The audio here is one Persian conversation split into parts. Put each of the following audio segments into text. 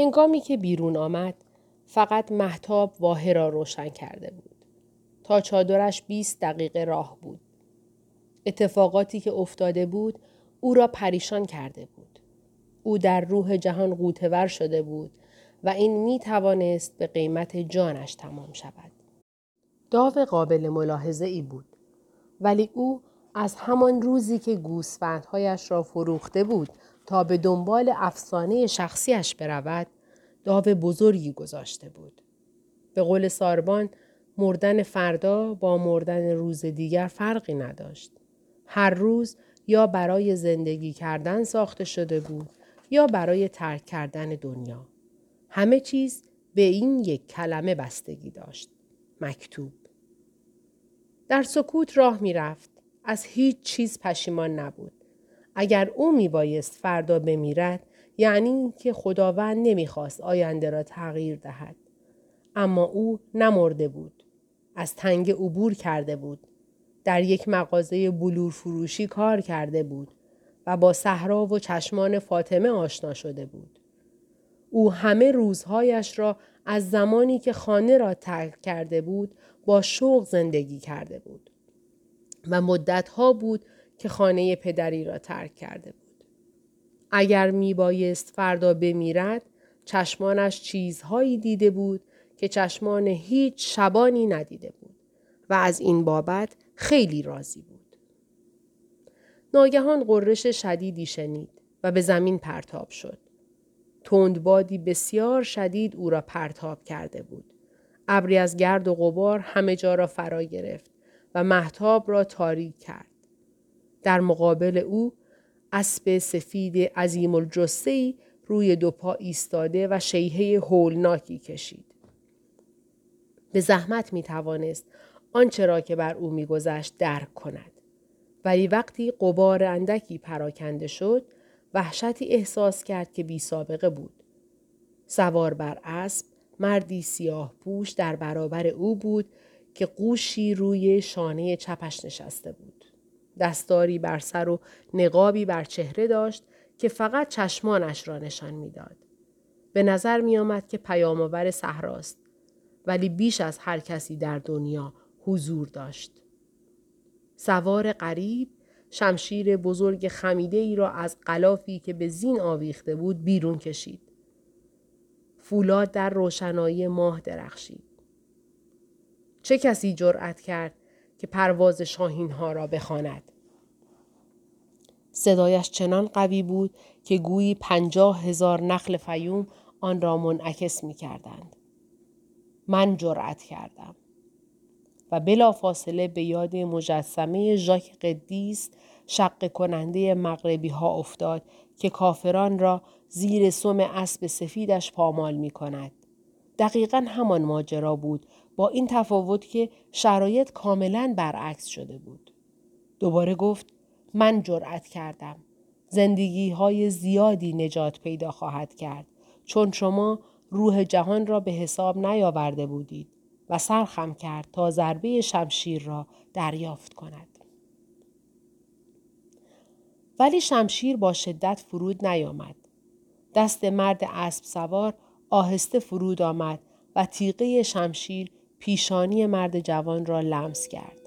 هنگامی که بیرون آمد فقط محتاب واهه را روشن کرده بود. تا چادرش 20 دقیقه راه بود. اتفاقاتی که افتاده بود او را پریشان کرده بود. او در روح جهان قوتور شده بود و این می توانست به قیمت جانش تمام شود. داو قابل ملاحظه ای بود. ولی او از همان روزی که گوسفندهایش را فروخته بود تا به دنبال افسانه شخصیش برود داو بزرگی گذاشته بود. به قول ساربان مردن فردا با مردن روز دیگر فرقی نداشت. هر روز یا برای زندگی کردن ساخته شده بود یا برای ترک کردن دنیا. همه چیز به این یک کلمه بستگی داشت. مکتوب. در سکوت راه می رفت. از هیچ چیز پشیمان نبود. اگر او می بایست فردا بمیرد یعنی که خداوند نمی‌خواست آینده را تغییر دهد. اما او نمرده بود. از تنگ عبور کرده بود. در یک مغازه بلور فروشی کار کرده بود و با صحرا و چشمان فاطمه آشنا شده بود. او همه روزهایش را از زمانی که خانه را ترک کرده بود با شوق زندگی کرده بود. و مدتها بود که خانه پدری را ترک کرده بود. اگر می بایست فردا بمیرد چشمانش چیزهایی دیده بود که چشمان هیچ شبانی ندیده بود و از این بابت خیلی راضی بود. ناگهان قررش شدیدی شنید و به زمین پرتاب شد. تندبادی بسیار شدید او را پرتاب کرده بود. ابری از گرد و غبار همه جا را فرا گرفت و محتاب را تاریک کرد. در مقابل او اسب سفید عظیم الجسهی روی دو پا ایستاده و شیهه هولناکی کشید. به زحمت می توانست آنچه را که بر او میگذشت درک کند. ولی وقتی قبار اندکی پراکنده شد وحشتی احساس کرد که بی سابقه بود. سوار بر اسب مردی سیاه پوش در برابر او بود که قوشی روی شانه چپش نشسته بود. دستاری بر سر و نقابی بر چهره داشت که فقط چشمانش را نشان می‌داد. به نظر می آمد که پیامآور صحراست ولی بیش از هر کسی در دنیا حضور داشت. سوار غریب شمشیر بزرگ خمیده ای را از قلافی که به زین آویخته بود بیرون کشید. فولاد در روشنایی ماه درخشید. چه کسی جرأت کرد که پرواز شاهین ها را بخواند؟ صدایش چنان قوی بود که گویی پنجاه هزار نخل فیوم آن را منعکس می کردند. من جرأت کردم. و بلا فاصله به یاد مجسمه ژاک قدیس شق کننده مغربی ها افتاد که کافران را زیر سم اسب سفیدش پامال می کند. دقیقا همان ماجرا بود با این تفاوت که شرایط کاملا برعکس شده بود. دوباره گفت من جرأت کردم. زندگی های زیادی نجات پیدا خواهد کرد چون شما روح جهان را به حساب نیاورده بودید. و سرخم کرد تا ضربه شمشیر را دریافت کند. ولی شمشیر با شدت فرود نیامد. دست مرد اسب سوار آهسته فرود آمد و تیغه شمشیر پیشانی مرد جوان را لمس کرد.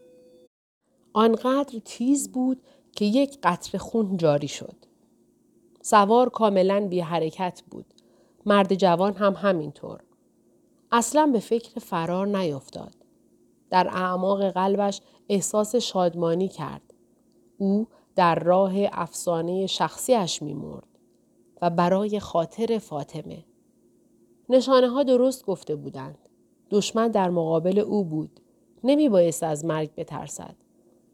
آنقدر تیز بود که یک قطر خون جاری شد. سوار کاملا بی حرکت بود. مرد جوان هم همینطور. اصلا به فکر فرار نیفتاد. در اعماق قلبش احساس شادمانی کرد. او در راه افسانه شخصیش میمرد و برای خاطر فاطمه. نشانه ها درست گفته بودند. دشمن در مقابل او بود. نمی بایست از مرگ بترسد.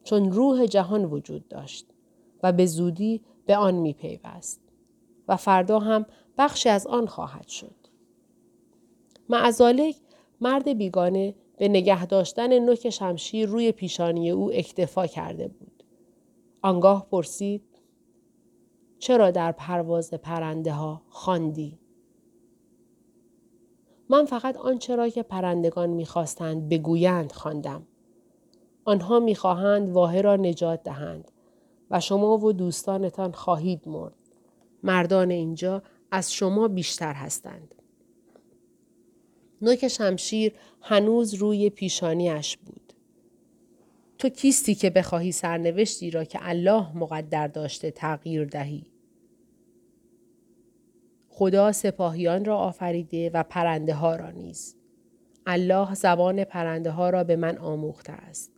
چون روح جهان وجود داشت و به زودی به آن می پیوست. و فردا هم بخشی از آن خواهد شد. معزالک مرد بیگانه به نگه داشتن نوک شمشیر روی پیشانی او اکتفا کرده بود. آنگاه پرسید چرا در پرواز پرنده ها خواندی؟ من فقط آنچه را که پرندگان می‌خواستند بگویند خواندم. آنها می‌خواهند واحه را نجات دهند و شما و دوستانتان خواهید مرد. مردان اینجا از شما بیشتر هستند. نوک شمشیر هنوز روی پیشانیش بود. تو کیستی که بخواهی سرنوشتی را که الله مقدر داشته تغییر دهی؟ خدا سپاهیان را آفریده و پرنده ها را نیز. الله زبان پرنده ها را به من آموخته است.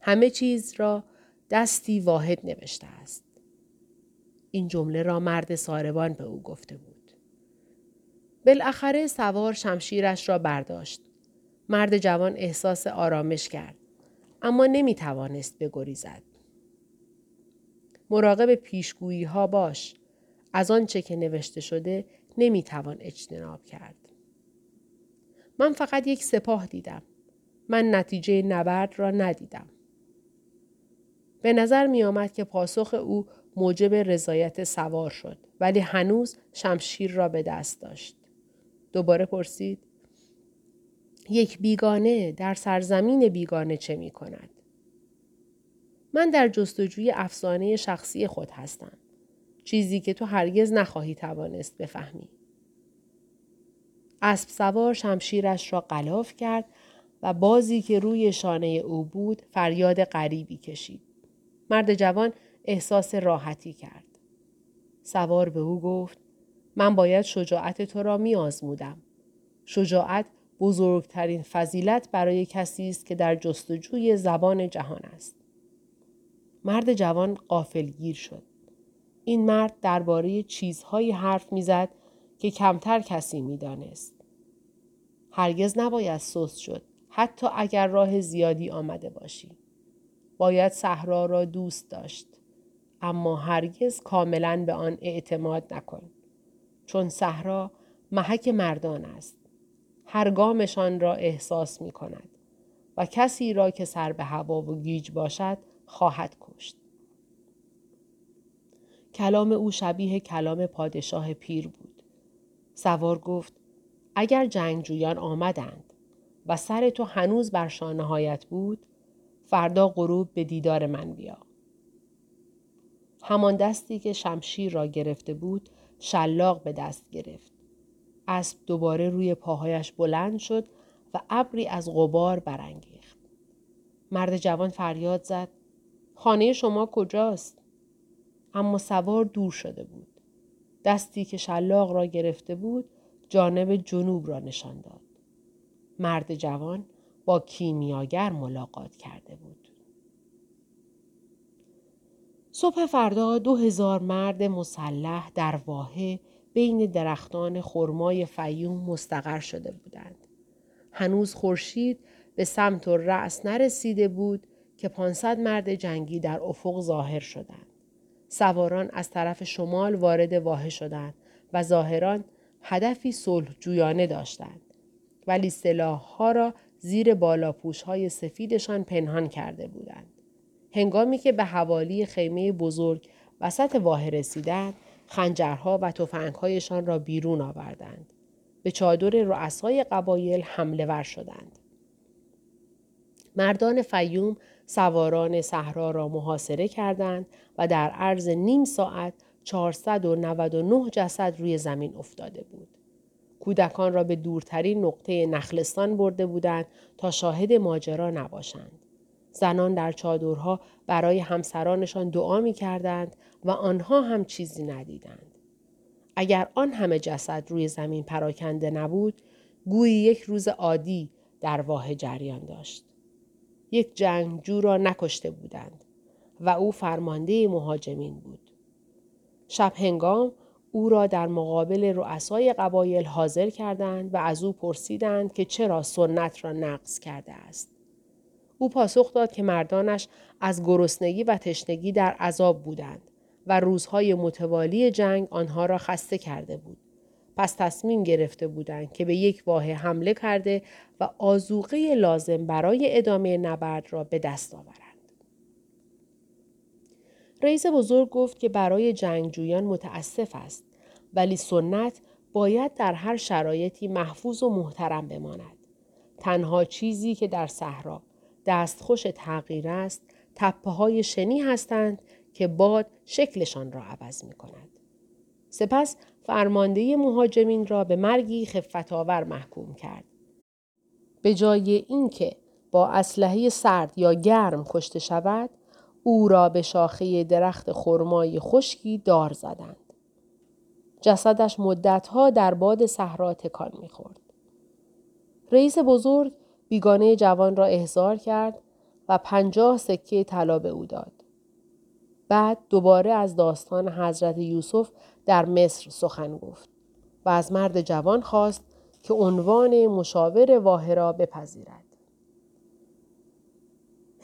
همه چیز را دستی واحد نوشته است. این جمله را مرد ساربان به او گفته بود. بالاخره سوار شمشیرش را برداشت. مرد جوان احساس آرامش کرد. اما نمی توانست بگریزد. مراقب پیشگویی ها باش. از آنچه که نوشته شده نمی توان اجتناب کرد. من فقط یک سپاه دیدم. من نتیجه نبرد را ندیدم. به نظر می آمد که پاسخ او موجب رضایت سوار شد ولی هنوز شمشیر را به دست داشت. دوباره پرسید یک بیگانه در سرزمین بیگانه چه می کند؟ من در جستجوی افسانه شخصی خود هستم. چیزی که تو هرگز نخواهی توانست بفهمی. اسب سوار شمشیرش را قلاف کرد و بازی که روی شانه او بود فریاد غریبی کشید. مرد جوان احساس راحتی کرد. سوار به او گفت من باید شجاعت تو را می آزمودم. شجاعت بزرگترین فضیلت برای کسی است که در جستجوی زبان جهان است. مرد جوان قافلگیر شد. این مرد درباره چیزهایی حرف می‌زد که کمتر کسی می‌دانست. هرگز نباید سست شد حتی اگر راه زیادی آمده باشی. باید صحرا را دوست داشت. اما هرگز کاملا به آن اعتماد نکن. چون صحرا محک مردان است. هر گامشان را احساس می کند و کسی را که سر به هوا و گیج باشد خواهد کشت. کلام او شبیه کلام پادشاه پیر بود. سوار گفت اگر جنگجویان آمدند و سر تو هنوز بر شانههایت بود فردا غروب به دیدار من بیا. همان دستی که شمشیر را گرفته بود شلاق به دست گرفت. اسب دوباره روی پاهایش بلند شد و ابری از غبار برانگیخت. مرد جوان فریاد زد خانه شما کجاست؟ اما سوار دور شده بود. دستی که شلاق را گرفته بود جانب جنوب را نشان داد. مرد جوان با کیمیاگر ملاقات کرده بود. صبح فردا دو هزار مرد مسلح در واحه بین درختان خرمای فیوم مستقر شده بودند. هنوز خورشید به سمت و رأس نرسیده بود که 500 مرد جنگی در افق ظاهر شدند. سواران از طرف شمال وارد واحه شدند و ظاهران هدفی صلح جویانه داشتند. ولی ها را زیر بالاپوش های سفیدشان پنهان کرده بودند. هنگامی که به حوالی خیمه بزرگ وسط واحه رسیدند، خنجرها و تفنگهایشان را بیرون آوردند. به چادر رؤسای قبایل حمله ور شدند. مردان فیوم سواران صحرا را محاصره کردند و در عرض نیم ساعت 499 جسد روی زمین افتاده بود. کودکان را به دورترین نقطه نخلستان برده بودند تا شاهد ماجرا نباشند. زنان در چادرها برای همسرانشان دعا می کردند و آنها هم چیزی ندیدند. اگر آن همه جسد روی زمین پراکنده نبود، گویی یک روز عادی در واه جریان داشت. یک جنگجو را نکشته بودند و او فرمانده مهاجمین بود. شب هنگام او را در مقابل رؤسای قبایل حاضر کردند و از او پرسیدند که چرا سنت را نقض کرده است. او پاسخ داد که مردانش از گرسنگی و تشنگی در عذاب بودند و روزهای متوالی جنگ آنها را خسته کرده بود. پس تصمیم گرفته بودند که به یک واحه حمله کرده و آزوقه لازم برای ادامه نبرد را به دست آورند. رئیس بزرگ گفت که برای جنگجویان متاسف است ولی سنت باید در هر شرایطی محفوظ و محترم بماند. تنها چیزی که در صحرا دستخوش تغییر است تپه های شنی هستند که باد شکلشان را عوض می کند. سپس فرمانده مهاجمین را به مرگی خفتآور محکوم کرد. به جای اینکه با اسلحه سرد یا گرم کشته شود، او را به شاخه درخت خرمای خشکی دار زدند. جسدش مدتها در باد صحرا تکان می‌خورد. رئیس بزرگ بیگانه جوان را احضار کرد و پنجاه سکه طلا به او داد. بعد دوباره از داستان حضرت یوسف در مصر سخن گفت و از مرد جوان خواست که عنوان مشاور واحه را بپذیرد.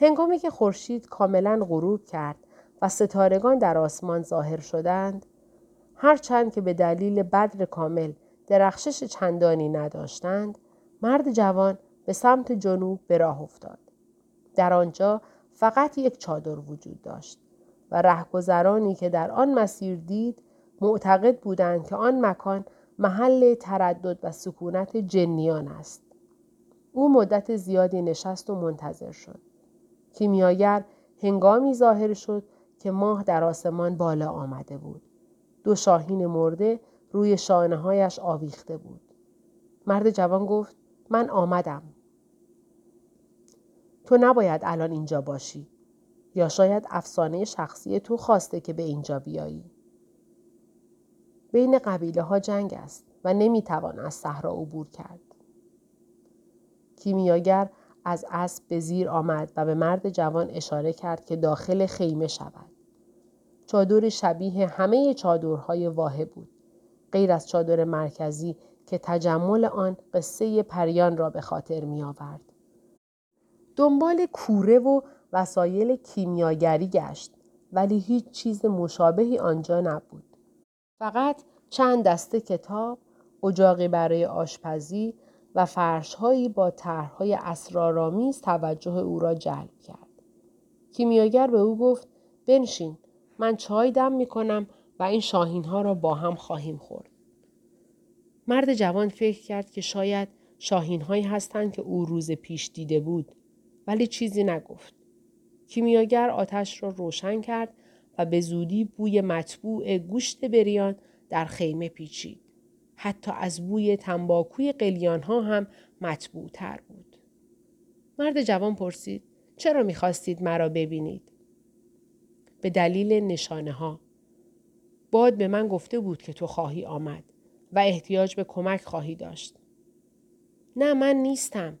هنگامی که خورشید کاملا غروب کرد و ستارگان در آسمان ظاهر شدند، هرچند که به دلیل بدر کامل درخشش چندانی نداشتند، مرد جوان به سمت جنوب به راه افتاد. در آنجا فقط یک چادر وجود داشت و رهگذرانی که در آن مسیر دید معتقد بودند که آن مکان محل تردد و سکونت جنیان است. او مدت زیادی نشست و منتظر شد. کیمیاگر هنگامی ظاهر شد که ماه در آسمان بالا آمده بود. دو شاهین مرده روی شانه هایش آویخته بود. مرد جوان گفت من آمدم. تو نباید الان اینجا باشی. یا شاید افسانه شخصی تو خواسته که به اینجا بیایی. بین قبیله ها جنگ است و نمی‌توان از صحرا عبور کرد. کیمیاگر از اسب به زیر آمد و به مرد جوان اشاره کرد که داخل خیمه شود. چادر شبیه همه چادرهای واحه بود. غیر از چادر مرکزی که تجمل آن قصه پریان را به خاطر می آورد. دنبال کوره و وسایل کیمیاگری گشت ولی هیچ چیز مشابهی آنجا نبود. فقط چند دسته کتاب، اجاقی برای آشپزی و فرشهایی با طرحهای اسرارآمیز توجه او را جلب کرد. کیمیاگر به او گفت بنشین من چای دم می کنم و این شاهین ها را با هم خواهیم خورد. مرد جوان فکر کرد که شاید شاهین هایی هستند که او روز پیش دیده بود ولی چیزی نگفت. کیمیاگر آتش را روشن کرد و به زودی بوی مطبوع گوشت بریان در خیمه پیچید. حتی از بوی تنباکوی قلیان ها هم مطبوع تر بود. مرد جوان پرسید چرا می‌خواستید مرا ببینید؟ به دلیل نشانه ها. باد به من گفته بود که تو خواهی آمد و احتیاج به کمک خواهی داشت. نه من نیستم.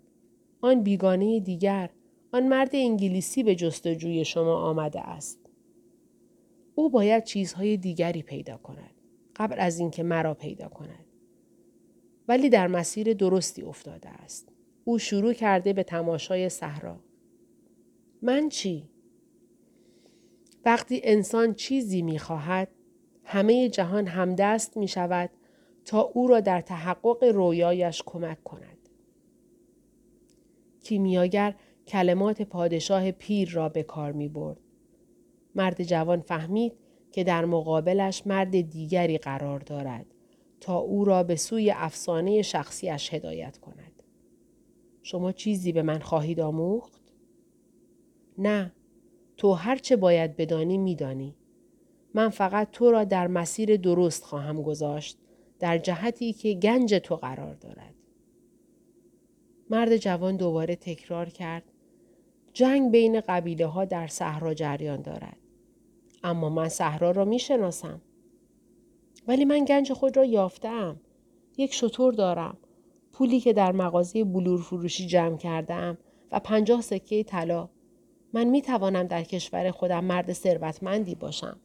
آن بیگانه دیگر آن مرد انگلیسی به جستجوی شما آمده است. او باید چیزهای دیگری پیدا کند قبل از اینکه مرا پیدا کند. ولی در مسیر درستی افتاده است. او شروع کرده به تماشای صحرا. من چی؟ وقتی انسان چیزی می خواهد، همه جهان همدست می شود تا او را در تحقق رویایش کمک کند. کیمیاگر کلمات پادشاه پیر را به کار می برد. مرد جوان فهمید که در مقابلش مرد دیگری قرار دارد تا او را به سوی افسانه شخصیش هدایت کند. شما چیزی به من خواهید آموخت؟ نه، تو هرچه باید بدانی میدانی. من فقط تو را در مسیر درست خواهم گذاشت در جهتی که گنج تو قرار دارد. مرد جوان دوباره تکرار کرد جنگ بین قبیله ها در صحرا جریان دارد. اما من صحرا را می شناسم. ولی من گنج خود را یافتم. یک شطور دارم. پولی که در مغازه بلور فروشی جمع کردم و پنجاه سکه طلا. من می توانم در کشور خودم مرد ثروتمندی باشم.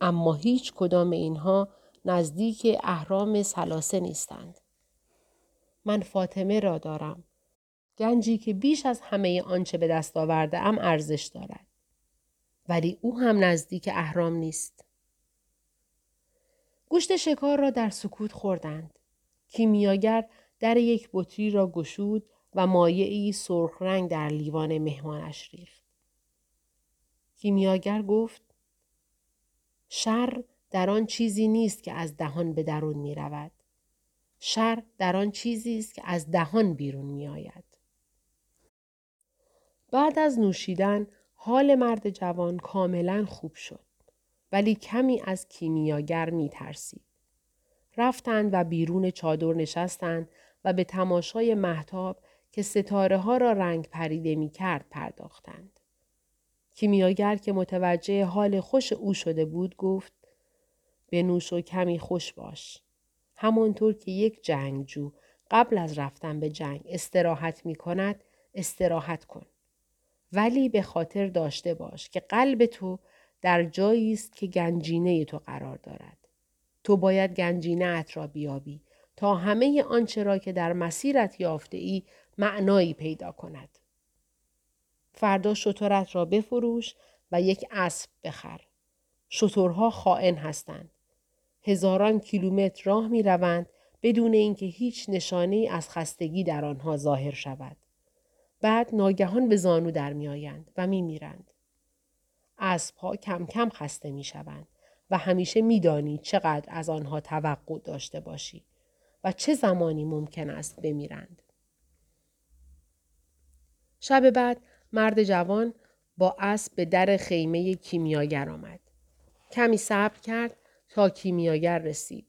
اما هیچ کدام اینها نزدیک اهرام سلاسه نیستند. من فاطمه را دارم. گنجی که بیش از همه آنچه به دست آورده ام ارزش دارد. ولی او هم نزدیک اهرام نیست. گوشت شکار را در سکوت خوردند. کیمیاگر در یک بطری را گشود و مایعی سرخ رنگ در لیوان مهمانش ریخت. کیمیاگر گفت شر در آن چیزی نیست که از دهان به درون می رود. شر در آن چیزی است که از دهان بیرون می آید. بعد از نوشیدن حال مرد جوان کاملا خوب شد. ولی کمی از کیمیاگر می ترسید. رفتند و بیرون چادر نشستند و به تماشای محتاب که ستاره ها را رنگ پریده می کرد پرداختند. کیمیاگر که متوجه حال خوش او شده بود گفت بنوش و کمی خوش باش. همانطور که یک جنگجو قبل از رفتن به جنگ استراحت می کند استراحت کن. ولی به خاطر داشته باش که قلب تو در جایی است که گنجینه تو قرار دارد. تو باید گنجینه ات را بیابی تا همه آنچه را که در مسیرت یافته ای معنایی پیدا کند. فردا شطورت را بفروش و یک اسب بخر. شطورها خائن هستند. هزاران کیلومتر راه می روند بدون اینکه هیچ نشانه از خستگی در آنها ظاهر شود. بعد ناگهان به زانو در می آیند و می میرند. اسبها کم کم خسته می شوند و همیشه می دانی چقدر از آنها توقع داشته باشی و چه زمانی ممکن است بمیرند. شب بعد مرد جوان با اسب به در خیمه کیمیاگر آمد. کمی صبر کرد تا کیمیاگر رسید.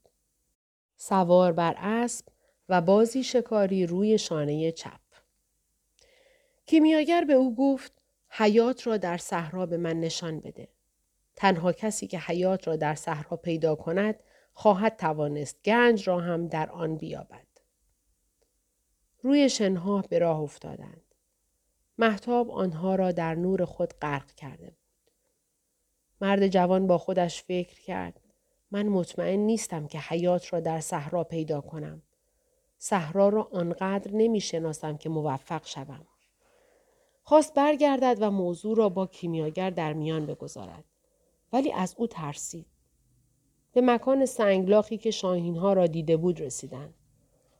سوار بر اسب و بازی شکاری روی شانه چپ. کیمیاگر به او گفت حیات را در صحرا به من نشان بده. تنها کسی که حیات را در صحرا پیدا کند خواهد توانست گنج را هم در آن بیابد. روی شنها به راه افتادند. محتاب آنها را در نور خود غرق کرده بود. مرد جوان با خودش فکر کرد. من مطمئن نیستم که حیات را در صحرا پیدا کنم. صحرا را آنقدر نمی شناسم که موفق شوم. خواست برگردد و موضوع را با کیمیاگر در میان بگذارد. ولی از او ترسید. به مکان سنگلاخی که شاهین ها را دیده بود رسیدند.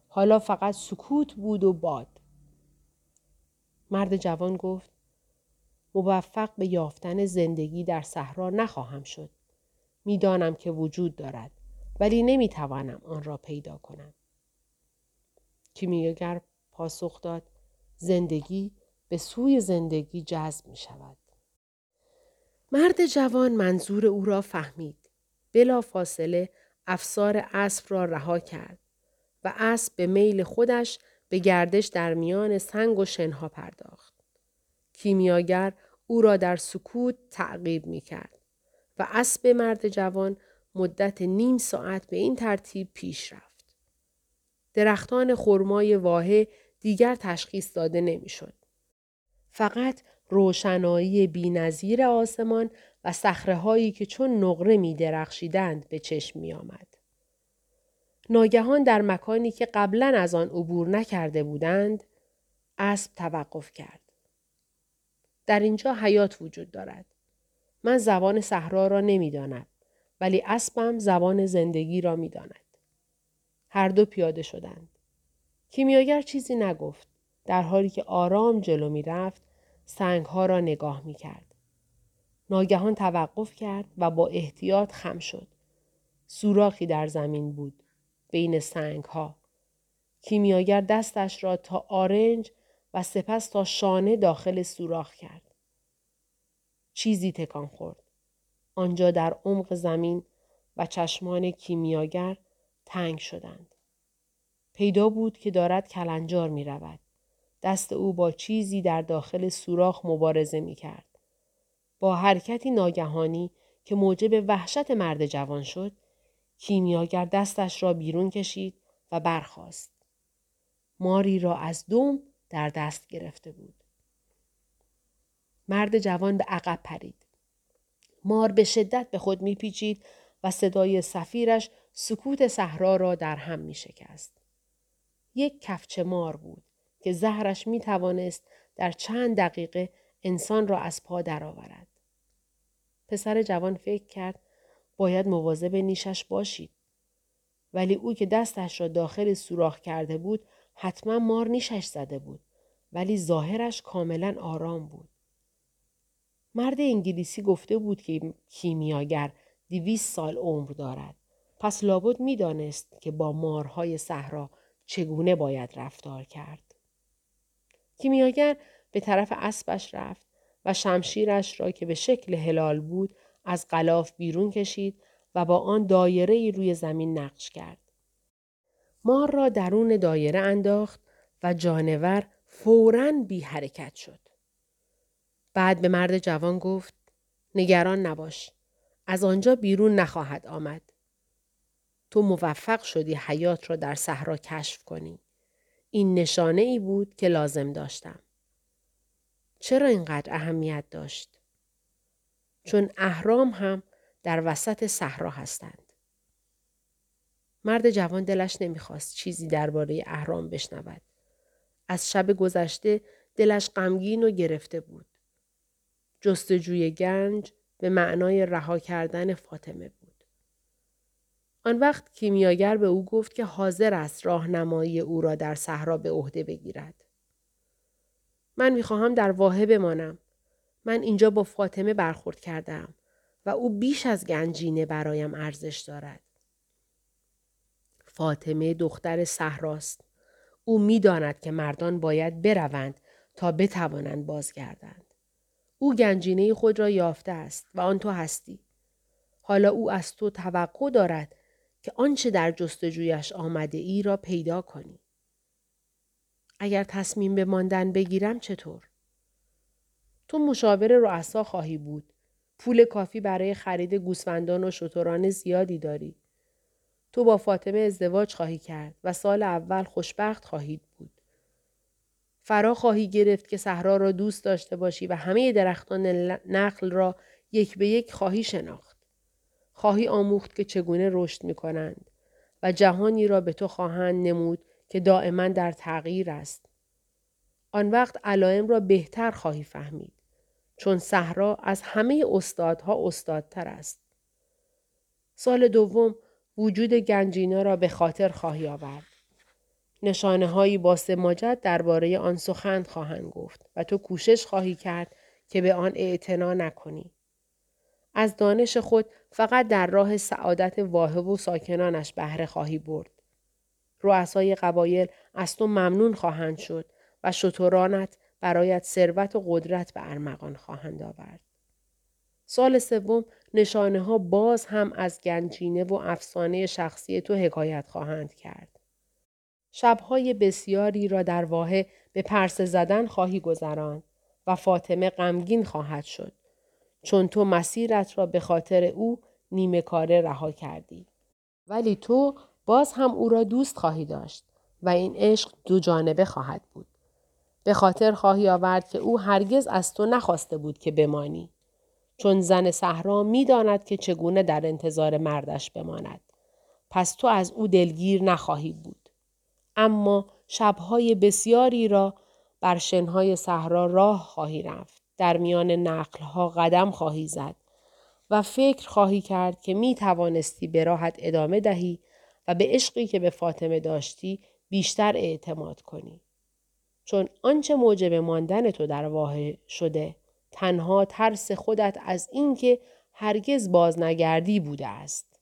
حالا فقط سکوت بود و باد. مرد جوان گفت موفق به یافتن زندگی در صحرا نخواهم شد. می‌دانم که وجود دارد ولی نمی‌توانم آن را پیدا کنم. کیمیاگر پاسخ داد زندگی به سوی زندگی جذب می شود. مرد جوان منظور او را فهمید. بلا فاصله افسار اسب را رها کرد و اسب به میل خودش به گردش در میان سنگ و شنها پرداخت. کیمیاگر او را در سکوت تعقیب می کرد و اسب مرد جوان مدت نیم ساعت به این ترتیب پیش رفت. درختان خرمای واحه دیگر تشخیص داده نمی‌شد. فقط روشنایی بینظیر آسمان و هایی که چون نقره می درخشیدند به چشم می آمد. ناگهان در مکانی که قبلا از آن عبور نکرده بودند اسب توقف کرد. در اینجا حیات وجود دارد. من زبان صحرا را نمی‌دانم ولی اسبم زبان زندگی را می‌داند. هر دو پیاده شدند. کیمیاگر چیزی نگفت. در حالی که آرام جلو می رفت سنگ ها را نگاه می کرد. ناگهان توقف کرد و با احتیاط خم شد. سوراخی در زمین بود. بین سنگ ها. کیمیاگر دستش را تا آرنج و سپس تا شانه داخل سوراخ کرد. چیزی تکان خورد. آنجا در عمق زمین و چشمان کیمیاگر تنگ شدند. پیدا بود که دارد کلنجار می رود. دست او با چیزی در داخل سوراخ مبارزه می کرد. با حرکتی ناگهانی که موجب وحشت مرد جوان شد، کیمیاگر دستش را بیرون کشید و برخاست. ماری را از دوم در دست گرفته بود. مرد جوان به عقب پرید. مار به شدت به خود میپیچید و صدای سفیرش سکوت صحرا را در هم می شکست. یک کفچه مار بود که زهرش می توانست در چند دقیقه انسان را از پا درآورد. پسر جوان فکر کرد باید مواظب نیشش باشید. ولی او که دستش را داخل سوراخ کرده بود حتما مار نیشش زده بود ولی ظاهرش کاملا آرام بود. مرد انگلیسی گفته بود که کیمیاگر دویست سال عمر دارد. پس لابد می‌دانست که با مارهای صحرا چگونه باید رفتار کرد. کیمیاگر به طرف اسبش رفت و شمشیرش را که به شکل هلال بود از غلاف بیرون کشید و با آن دایره روی زمین نقش کرد. مار را درون دایره انداخت و جانور فوراً بی حرکت شد. بعد به مرد جوان گفت نگران نباش. از آنجا بیرون نخواهد آمد. تو موفق شدی حیات را در صحرا کشف کنی. این نشانه ای بود که لازم داشتم. چرا اینقدر اهمیت داشت؟ چون اهرام هم در وسط صحرا هستند. مرد جوان دلش نمی‌خواست چیزی درباره اهرام بشنود. از شب گذشته دلش غمگین و گرفته بود. جستجوی گنج به معنای رها کردن فاطمه بود. آن وقت کیمیاگر به او گفت که حاضر است راهنمایی او را در صحرا به عهده بگیرد. من می‌خواهم در واحه بمانم. من اینجا با فاطمه برخورد کردم و او بیش از گنجینه برایم ارزش دارد. فاطمه دختر صحراست. او می‌داند که مردان باید بروند تا بتوانند بازگردند. او گنجینه خود را یافته است و آن تو هستی. حالا او از تو توقع دارد که آنچه در جستجویش آمده ای را پیدا کنی. اگر تصمیم به ماندن بگیرم چطور؟ تو مشاور رؤسا خواهی بود. پول کافی برای خرید گوسفندان و شتران زیادی داری. تو با فاطمه ازدواج خواهی کرد و سال اول خوشبخت خواهید بود. فرا خواهی گرفت که صحرا را دوست داشته باشی و همه درختان نخل را یک به یک خواهی شناخت. خواهی آموخت که چگونه رشد می کنند و جهانی را به تو خواهند نمود که دائما در تغییر است. آن وقت علائم را بهتر خواهی فهمید چون صحرا از همه استادها استادتر است. سال دوم وجود گنجینا را به خاطر خواهی آورد. نشانه هایی با سماجت درباره آن سخن خواهند گفت و تو کوشش خواهی کرد که به آن اعتنا نکنی. از دانش خود فقط در راه سعادت واهب و ساکنانش بهره خواهی برد. رؤسای قبایل از تو ممنون خواهند شد و شترانت برایت ثروت و قدرت به ارمغان خواهند آورد. سال سوم نشانه ها باز هم از گنجینه و افسانه شخصی تو حکایت خواهند کرد. شبهای بسیاری را در واحه به پرسه زدن خواهی گذراند و فاطمه غمگین خواهد شد چون تو مسیرت را به خاطر او نیمه کاره رها کردی. ولی تو باز هم او را دوست خواهی داشت و این عشق دو جانبه خواهد بود. به خاطر خواهی آورد که او هرگز از تو نخواسته بود که بمانی. چون زن صحرا می‌داند که چگونه در انتظار مردش بماند. پس تو از او دلگیر نخواهی بود. اما شبهای بسیاری را بر شنهای صحرا راه خواهی رفت. در میان نقلها قدم خواهی زد و فکر خواهی کرد که می توانستی به راحت ادامه دهی و به عشقی که به فاطمه داشتی بیشتر اعتماد کنی. چون آنچه موجب ماندن تو در واحد شده تنها ترس خودت از اینکه هرگز باز نگردی بوده است.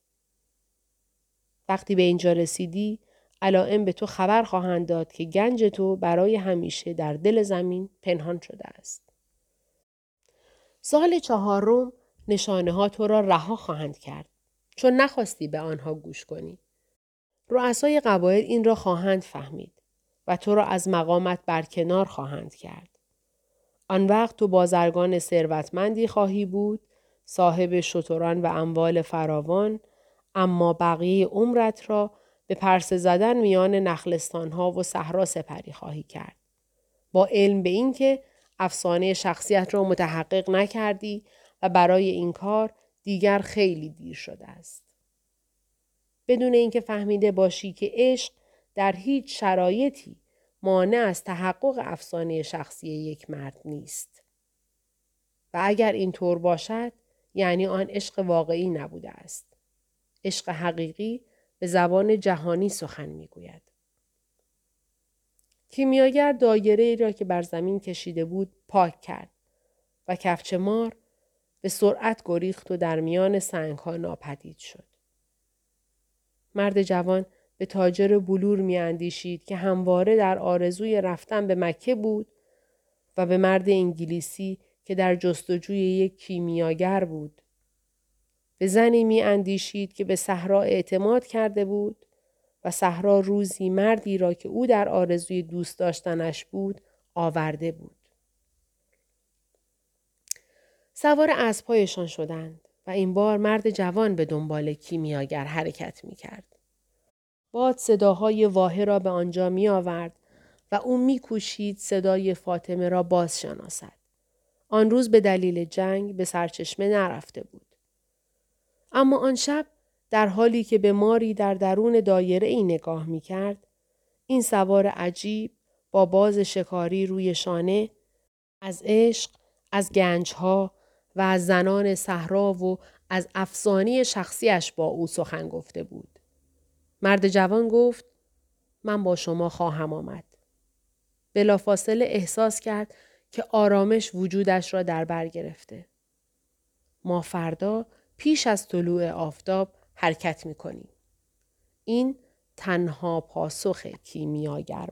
وقتی به اینجا رسیدی علائم به تو خبر خواهند داد که گنج تو برای همیشه در دل زمین پنهان شده است. سال چهارم نشانه ها تو را رها خواهند کرد چون نخواستی به آنها گوش کنی. رؤسای قبایل این را خواهند فهمید و تو را از مقامت برکنار خواهند کرد. آن وقت تو بازرگان ثروتمندی خواهی بود، صاحب شتران و اموال فراوان، اما بقیه عمرت را به پرسه زدن میان نخلستان ها و صحرا سپری خواهی کرد. با علم به اینکه افسانه شخصیت را متحقق نکردی و برای این کار دیگر خیلی دیر شده است. بدون اینکه فهمیده باشی که عشق در هیچ شرایطی مانع از تحقق افسانه شخصی یک مرد نیست. و اگر این طور باشد یعنی آن عشق واقعی نبوده است. عشق حقیقی به زبان جهانی سخن می‌گوید. کیمیاگر دایره ای را که بر زمین کشیده بود پاک کرد و کفچ مار به سرعت گریخت و در میان سنگ ها ناپدید شد. مرد جوان به تاجر بلور می اندیشید که همواره در آرزوی رفتن به مکه بود و به مرد انگلیسی که در جستجوی یک کیمیاگر بود. به زنی می اندیشید که به صحرا اعتماد کرده بود و صحرا روزی مردی را که او در آرزوی دوست داشتنش بود آورده بود. سوار اسبهایشان شدند و این بار مرد جوان به دنبال کیمیاگر حرکت می کرد. باد صداهای واحه را به آنجا می آورد و او می کوشید صدای فاطمه را باز شناسد. آن روز به دلیل جنگ به سرچشمه نرفته بود. اما آن شب در حالی که به ماری در درون دایره ای نگاه می کرد، این سوار عجیب با باز شکاری روی شانه از عشق، از گنجها و از زنان صحرا و از افسانی شخصیش با او سخن گفته بود. مرد جوان گفت من با شما خواهم آمد. بلافاصله احساس کرد که آرامش وجودش را در بر گرفته. ما فردا پیش از طلوع آفتاب حرکت می کنیم. این تنها پاسخ کیمیاگر.